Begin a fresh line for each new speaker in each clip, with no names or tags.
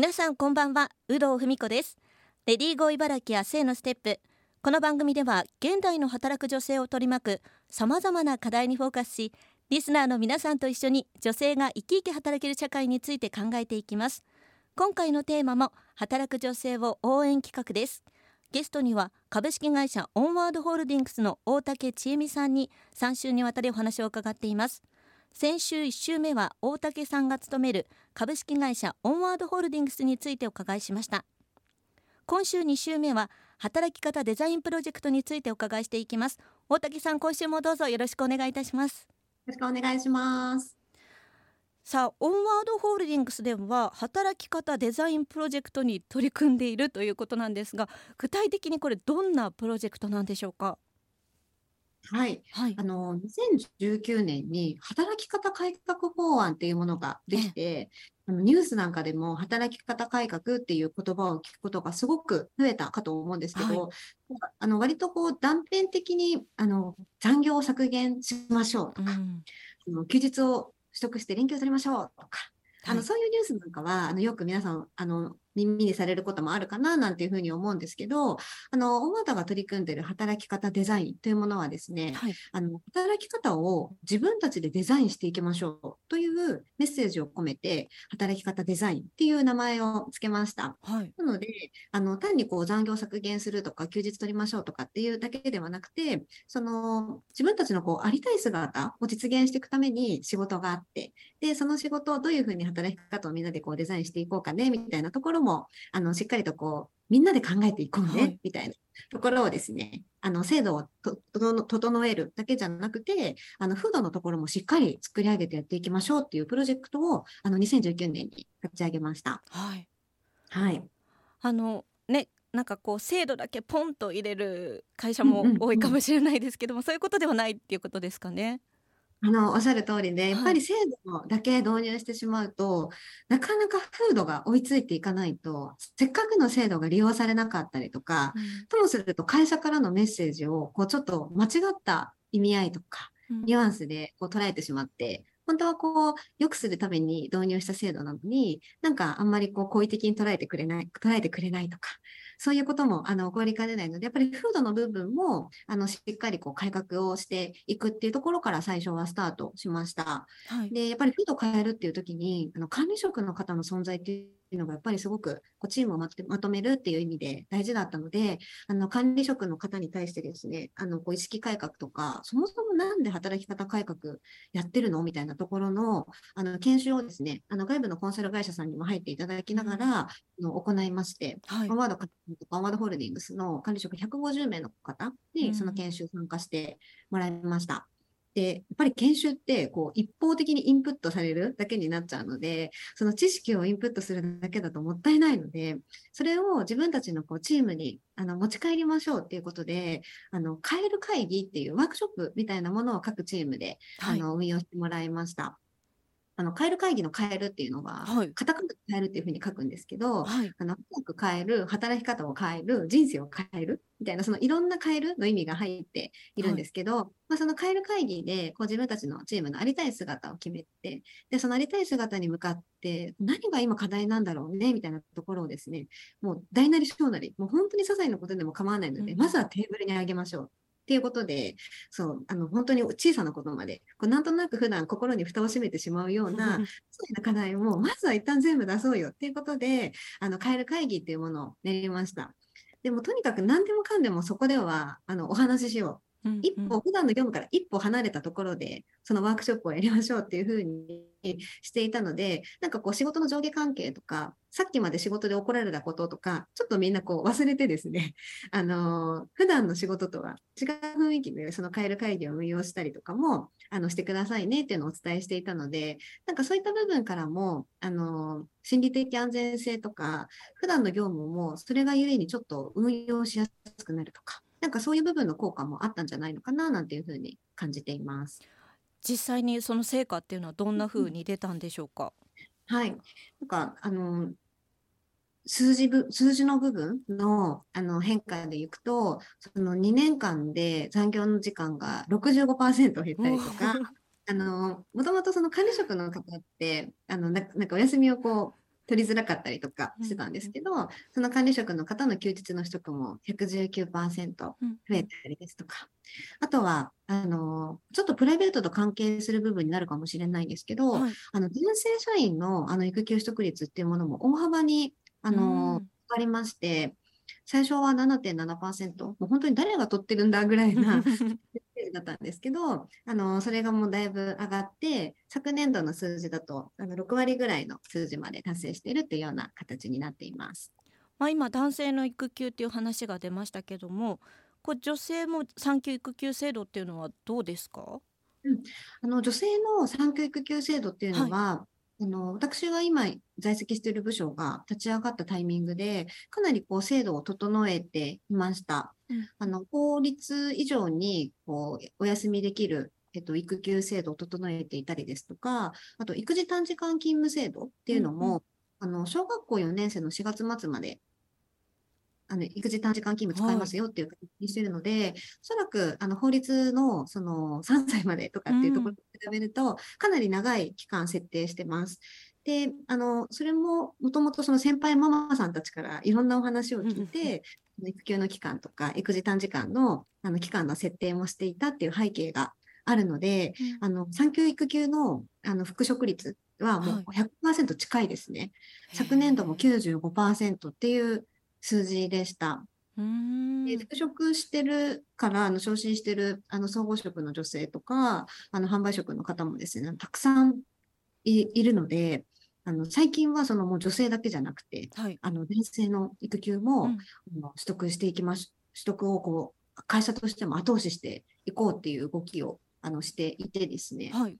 皆さんこんばんは有働文子です。レディーゴー茨城や性のステップ。この番組では現代の働く女性を取り巻くさまざまな課題にフォーカスしリスナーの皆さんと一緒に女性が生き生き働ける社会について考えていきます。今回のテーマも働く女性を応援企画です。ゲストには株式会社オンワードホールディングスの大竹千恵美さんに3週にわたりお話を伺っています。先週1週目は大竹さんが勤める株式会社オンワードホールディングスについてお伺いしました。今週2週目は働き方デザインプロジェクトについてお伺いしていきます。大竹さん今週もどうぞよろしくお願いいたします。
よろしくお願いします。
さあオンワードホールディングスでは働き方デザインプロジェクトに取り組んでいるということなんですが具体的にこれどんなプロジェクトなんでしょうか？
はい、はい、あの2019年に働き方改革法案っていうものができて、あのニュースなんかでも働き方改革っていう言葉を聞くことがすごく増えたかと思うんですけど、はい、あの割とこう断片的にあの残業を削減しましょうとか、うん、休日を取得して連休取りましょうとか、あのそういうニュースなんかはあのよく皆さんあの耳にされることもあるかななんていうふうに思うんですけど、あの、大和が取り組んでいる働き方デザインというものはですね、はい、あの、働き方を自分たちでデザインしていきましょうというメッセージを込めて、働き方デザインっていう名前を付けました。はい、なので、あの、単にこう残業削減するとか、休日取りましょうとかっていうだけではなくて、その、自分たちのこう、ありたい姿を実現していくために仕事があって、で、その仕事をどういうふうに働き方をみんなでこうデザインしていこうかね、みたいなところもも、あの、しっかりとこう、みんなで考えていこうね、はい、みたいなところをですね、あの、制度を整えるだけじゃなくて、あの、風土のところもしっかり作り上げてやっていきましょうっていうプロジェクトを、あの、2019年に立ち上げました。
はい。
はい。
あの、ね、なんかこう制度だけポンと入れる会社も多いかもしれないですけども、うんうんうん、そういうことではないっていうことですかね。
あの、おっしゃる通りで、やっぱり制度だけ導入してしまうと、なかなか風土が追いついていかないと、せっかくの制度が利用されなかったりとか、うん、ともすると会社からのメッセージを、こう、ちょっと間違った意味合いとか、ニュアンスでこう捉えてしまって、本当はこう、良くするために導入した制度なのに、なんかあんまりこう、好意的に捉えてくれない、捉えてくれないとか、そういうことも、あの、起こりかねないので、やっぱり風土の部分も、あの、しっかりこう、改革をしていくっていうところから最初はスタートしました。はい、で、やっぱり風土を変えるっていう時に、あの、管理職の方の存在っていういうのがやっぱりすごくこうチームをまとめるっていう意味で大事だったので、あの管理職の方に対してですね、あのこう意識改革とか、そもそもなんで働き方改革やってるのみたいなところのあの研修をですね、あの外部のコンサル会社さんにも入っていただきながら、うん、の行いまして、はい、ワードとかワードホールディングスの管理職150名の方にその研修参加してもらいました。で、やっぱり研修ってこう一方的にインプットされるだけになっちゃうので、その知識をインプットするだけだともったいないので、それを自分たちのこうチームにあの持ち帰りましょうっていうことで、あの、変える会議っていうワークショップみたいなものを各チームで、はい、あの運用してもらいました。あの、変える会議の変えるっていうのは、はい、カタカナで変えるっていうふうに書くんですけど、はい、あの、早く変える、働き方を変える、人生を変える、みたいな、そのいろんな変えるの意味が入ってい。るんですけど、はい、まあ、その変える会議で、こう自分たちのチームのありたい姿を決めて、で、そのありたい姿に向かって、何が今課題なんだろうね、みたいなところをですね、もう大なり小なり、もう本当に些細なことでも構わないので、うん、まずはテーブルに上げましょう。っていうことで、そう、あの、本当に小さなことまで、こうなんとなく普段心に蓋を閉めてしまうような、そういう課題を、まずは一旦全部出そうよっていうことで、あの、変える会議っていうものを練りました。でも、とにかく何でもかんでもそこでは、あの、お話ししよう。一歩、普段の業務から一歩離れたところで、そのワークショップをやりましょうっていうふうにしていたので、なんかこう仕事の上下関係とか、さっきまで仕事で怒られたこととか、ちょっとみんなこう忘れてですね、あの、普段の仕事とは違う雰囲気でその変える会議を運用したりとかも、あの、してくださいねっていうのをお伝えしていたので、なんかそういった部分からも、あの、心理的安全性とか、普段の業務もそれがゆえにちょっと運用しやすくなるとか、なんかそういう部分の効果もあったんじゃないのかななんていうふうに感じています。
実際にその成果っていうのはどんなふうに出たんでしょうか？
うん、はい。なんかあの数字部、数字の部分のあの変化でいくと、その2年間で残業の時間が65%減ったりとか、あの、もともとその管理職の方って、あの、なんかお休みをこう、取りづらかったりとかしてたんですけど、その管理職の方の休日の取得も119%増えたりですとか、あとは、あの、ちょっとプライベートと関係する部分になるかもしれないんですけど、はい、あの、男性社員のあの育休取得率っていうものも大幅に、あの、上がりまして、最初は7.7%、もう本当に誰が取ってるんだぐらいな だったんですけど、あの、それがもうだいぶ上がって、昨年度の数字だと、あの、6割ぐらいの数字まで達成しているっていうような形になっています。
まあ、今、男性の育休っていう話が出ましたけども、こ女性も産休育休制度っていうのはどうですか、
うん、あの女性の産休育休制度っていうのは、はい、あの私が今在籍している部署が立ち上がったタイミングでかなりこう制度を整えていました。うん、あの法律以上にこうお休みできるえっと、育休制度を整えていたりですとか、あと育児短時間勤務制度っていうのも、うんうん、あの小学校4年生の4月末まであの育児短時間勤務使いますよっていう形にしてるので、はい、おそらくあの法律のその3歳までとかっていうところに比べると、かなり長い期間設定してます。で、あの、それももともとその先輩ママさんたちからいろんなお話を聞いて、うん、育休の期間とか育児短時間のあの期間の設定もしていたっていう背景があるので、うん、あの産休育休のあの復職率はもう100%近いですね。はい、昨年度も95%っていう数字でした。で復職してるからあの昇進してるあの総合職の女性とかあの販売職の方もですねたくさんいるのであの最近はそのもう女性だけじゃなくて、はい、あの男性の育休も、うん、取得していきます取得をこう会社としても後押ししていこうっていう動きをあのしていてですね、はい、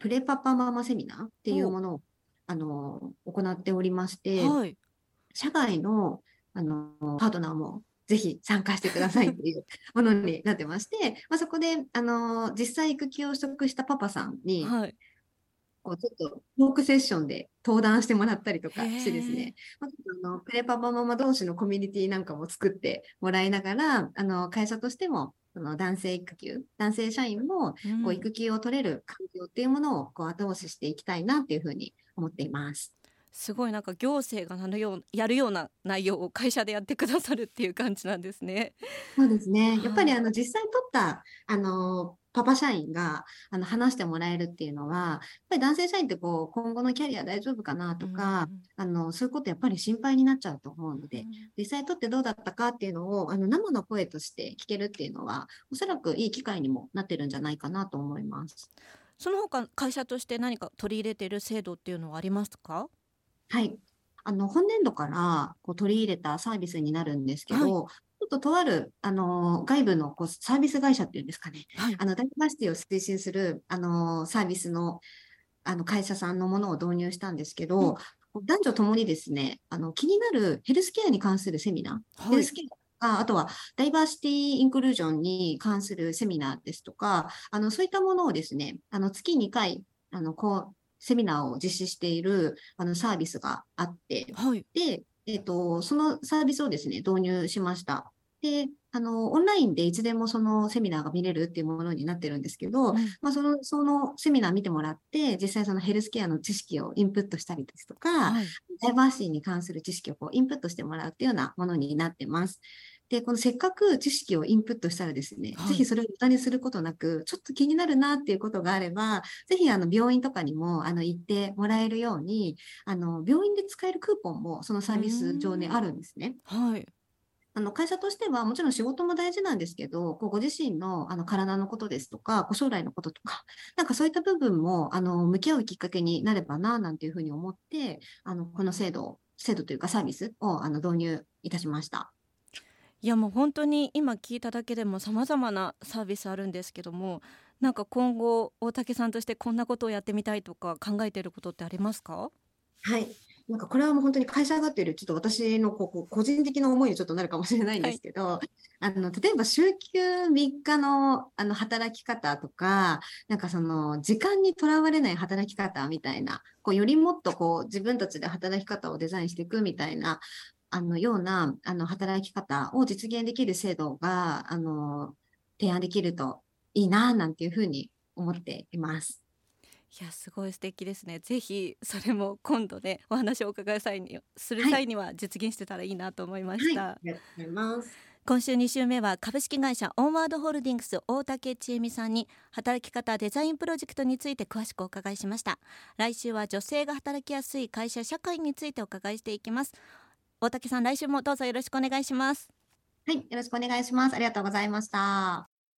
プレパパママセミナーっていうものをあの行っておりまして、はい、社外のあの、パートナーもぜひ参加してくださいというものになってまして、まあ、そこで、あの、実際育休を取得したパパさんに、はい、こうちょっとトークセッションで登壇してもらったりとかしてですね、まあ、あのプレパパママ同士のコミュニティなんかも作ってもらいながら、あの会社としてもその男性育休、男性社員もこう育休を取れる環境っていうものをこう後押ししていきたいなっていうふうに思っています。
すごいなんか行政がなるようやるような内容を会社でやってくださるっていう感じなんですね。
そうですね。やっぱりあの実際取ったあのパパ社員があの話してもらえるっていうのは、やっぱり男性社員ってこう今後のキャリア大丈夫かなとか、うん、あのそういうことやっぱり心配になっちゃうと思うので、うん、実際取ってどうだったかっていうのをあの生の声として聞けるっていうのは、おそらくいい機会にもなってるんじゃないかなと思います。
その他会社として何か取り入れている制度っていうのはありますか？
はい。あの、本年度からこう取り入れたサービスになるんですけど、はい、ととある、あの、外部のこうサービス会社っていうんですかね、はい、あの、ダイバーシティを推進する、あの、サービスの、あの、会社さんのものを導入したんですけど、うん、男女ともにですね、あの、気になるヘルスケアに関するセミナー、はい、ヘルスケアああとは、ダイバーシティインクルージョンに関するセミナーですとか、あの、そういったものをですね、あの、月2回、あの、こう、セミナーを実施しているあのサービスがあって、はい、で、えっ、ー、と、そのサービスをですね、導入しました。で、あの、オンラインでいつでもそのセミナーが見れるっていうものになってるんですけど、うん、まあ、その、そのセミナー見てもらって、実際そのヘルスケアの知識をインプットしたりですとか、はい、ダイバーシティに関する知識をこうインプットしてもらうっていうようなものになってます。で、このせっかく知識をインプットしたらですね、はい、ぜひそれを無駄にすることなく、ちょっと気になるなっていうことがあれば、ぜひあの病院とかにもあの行ってもらえるように、あの病院で使えるクーポンもそのサービス上にあるんですね。はい。あの会社としてはもちろん仕事も大事なんですけど、こうご自身のあの体のことですとか、ご将来のこととか、なんかそういった部分もあの向き合うきっかけになればな、なんていうふうに思って、あのこの制度、制度というかサービスをあの導入いたしました。
いやもう本当に今聞いただけでもさまざまなサービスあるんですけどもなんか今後大竹さんとしてこんなことをやってみたいとか考えていることってありますか？
はいなんかこれはもう本当に会社上がっているちょっと私のここ個人的な思いにちょっとなるかもしれないんですけど、はい、あの例えば週休3日のあの働き方とかなんかその時間にとらわれない働き方みたいなこうよりもっとこう自分たちで働き方をデザインしていくみたいなあのようなあの働き方を実現できる制度があの提案できるといいななんていうふうに思っています。
いやすごい素敵ですね。ぜひそれも今度ねお話をお伺い際にする際には実現してたらいいなと思いました、
はい、ありがとうございます。
今週2週目は株式会社オンワードホールディングス大竹千恵美さんに働き方デザインプロジェクトについて詳しくお伺いしました。来週は女性が働きやすい会社社会についてお伺いしていきます。大竹さん来週もどうぞよろしくお願いします。
はいよろしくお願いします。ありがとうございました